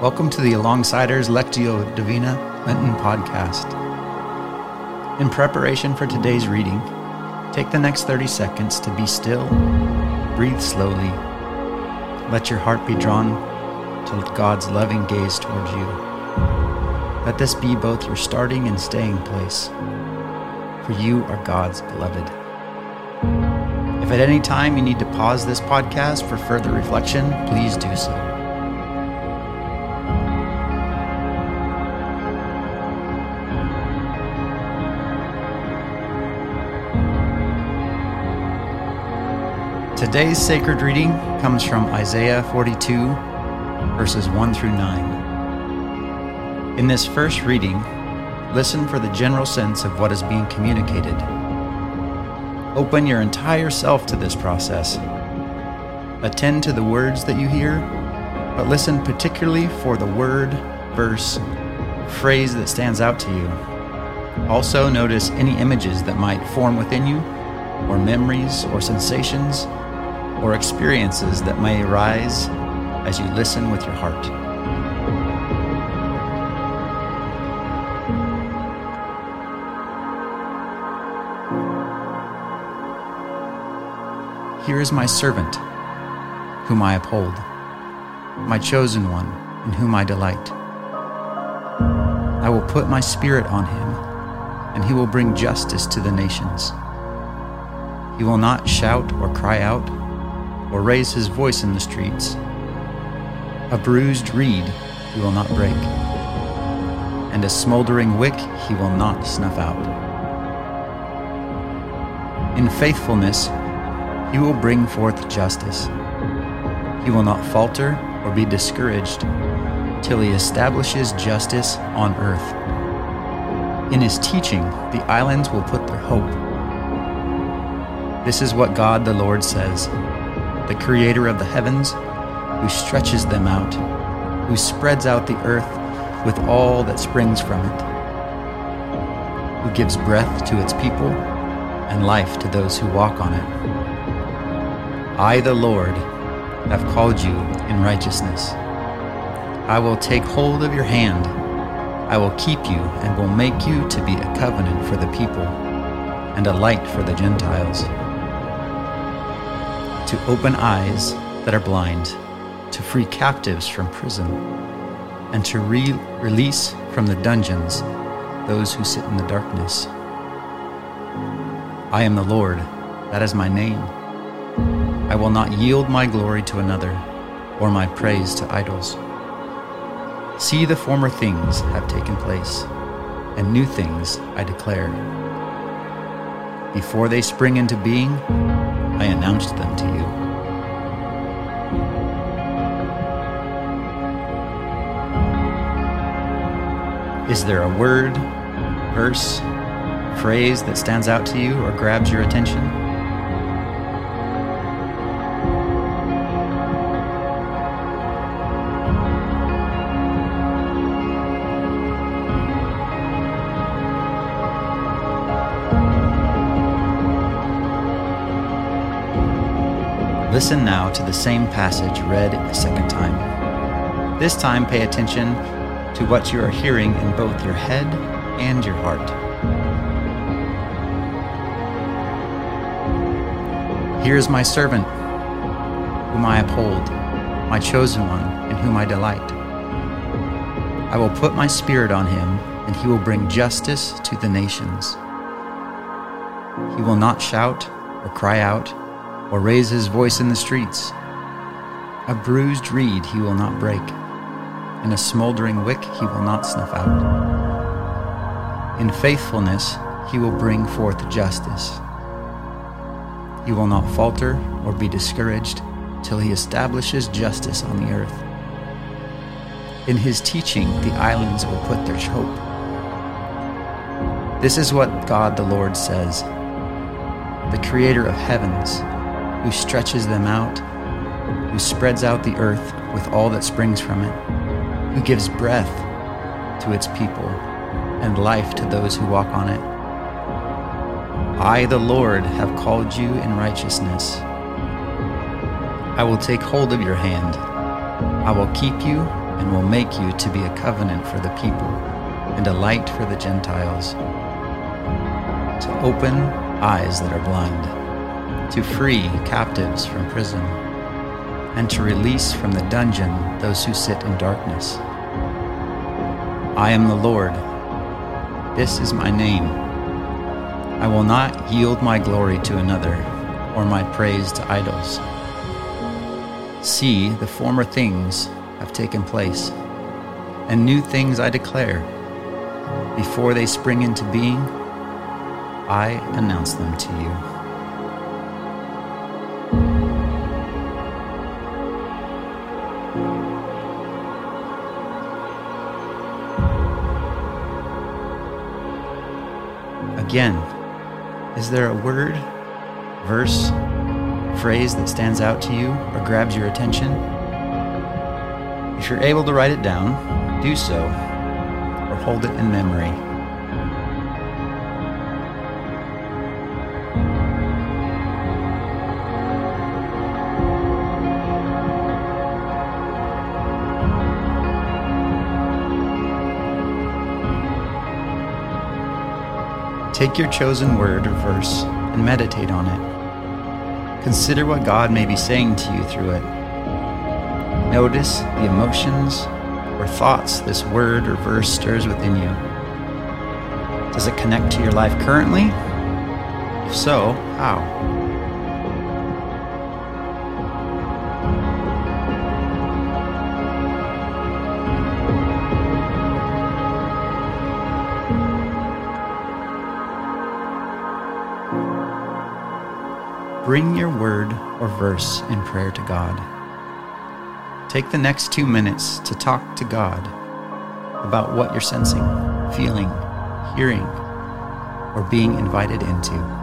Welcome to the Alongsiders Lectio Divina Lenten podcast. In preparation for today's reading, take the next 30 seconds to be still, breathe slowly, let your heart be drawn to God's loving gaze towards you. Let this be both your starting and staying place, for you are God's beloved. If at any time you need to pause this podcast for further reflection, please do so. Today's sacred reading comes from Isaiah 42, verses 1 through 9. In this first reading, listen for the general sense of what is being communicated. Open your entire self to this process. Attend to the words that you hear, but listen particularly for the word, verse, phrase that stands out to you. Also, notice any images that might form within you, or memories or sensations or experiences that may arise as you listen with your heart. Here is my servant, whom I uphold, my chosen one, in whom I delight. I will put my spirit on him, and he will bring justice to the nations. He will not shout or cry out or raise his voice in the streets. A bruised reed he will not break, and a smoldering wick he will not snuff out. In faithfulness he will bring forth justice. He will not falter or be discouraged till he establishes justice on earth. In his teaching, the islands will put their hope. This is what God the Lord says the creator of the heavens, who stretches them out, who spreads out the earth with all that springs from it, who gives breath to its people and life to those who walk on it. I, the Lord, have called you in righteousness. I will take hold of your hand. I will keep you and will make you to be a covenant for the people and a light for the Gentiles to open eyes that are blind, to free captives from prison, and to re- release from the dungeons those who sit in the darkness. I am the Lord, that is my name. I will not yield my glory to another, or my praise to idols. See, the former things have taken place, and new things I declare. Before they spring into being, I announced them to you. Is there a word, verse, phrase that stands out to you or grabs your attention? Listen now to the same passage read a second time. This time, pay attention to what you are hearing in both your head and your heart. Here is my servant, whom I uphold, my chosen one, in whom I delight. I will put my spirit on him, and he will bring justice to the nations. He will not shout or cry out or raise his voice in the streets. A bruised reed he will not break, and a smoldering wick he will not snuff out. In faithfulness he will bring forth justice. He will not falter or be discouraged till he establishes justice on the earth. In his teaching, the islands will put their hope. This is what God the Lord says the creator of heavens who stretches them out, who spreads out the earth with all that springs from it, who gives breath to its people and life to those who walk on it. I, the Lord, have called you in righteousness. I will take hold of your hand. I will keep you and will make you to be a covenant for the people and a light for the Gentiles, to open eyes that are blind, to free captives from prison, and to release from the dungeon those who sit in darkness. I am the Lord. This is my name. I will not yield my glory to another or my praise to idols. See, the former things have taken place, and new things I declare. Before they spring into being, I announce them to you. Again, is there a word, verse, phrase that stands out to you or grabs your attention? If you're able to write it down, do so or hold it in memory. Take your chosen word or verse and meditate on it. Consider what God may be saying to you through it. Notice the emotions or thoughts this word or verse stirs within you. Does it connect to your life currently? If so, how? Bring your word or verse in prayer to God. Take the next two minutes to talk to God about what you're sensing, feeling, hearing, or being invited into.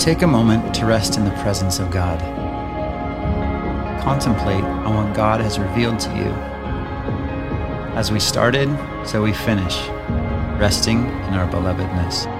Take a moment to rest in the presence of God. Contemplate on what God has revealed to you. As we started, so we finish, resting in our belovedness.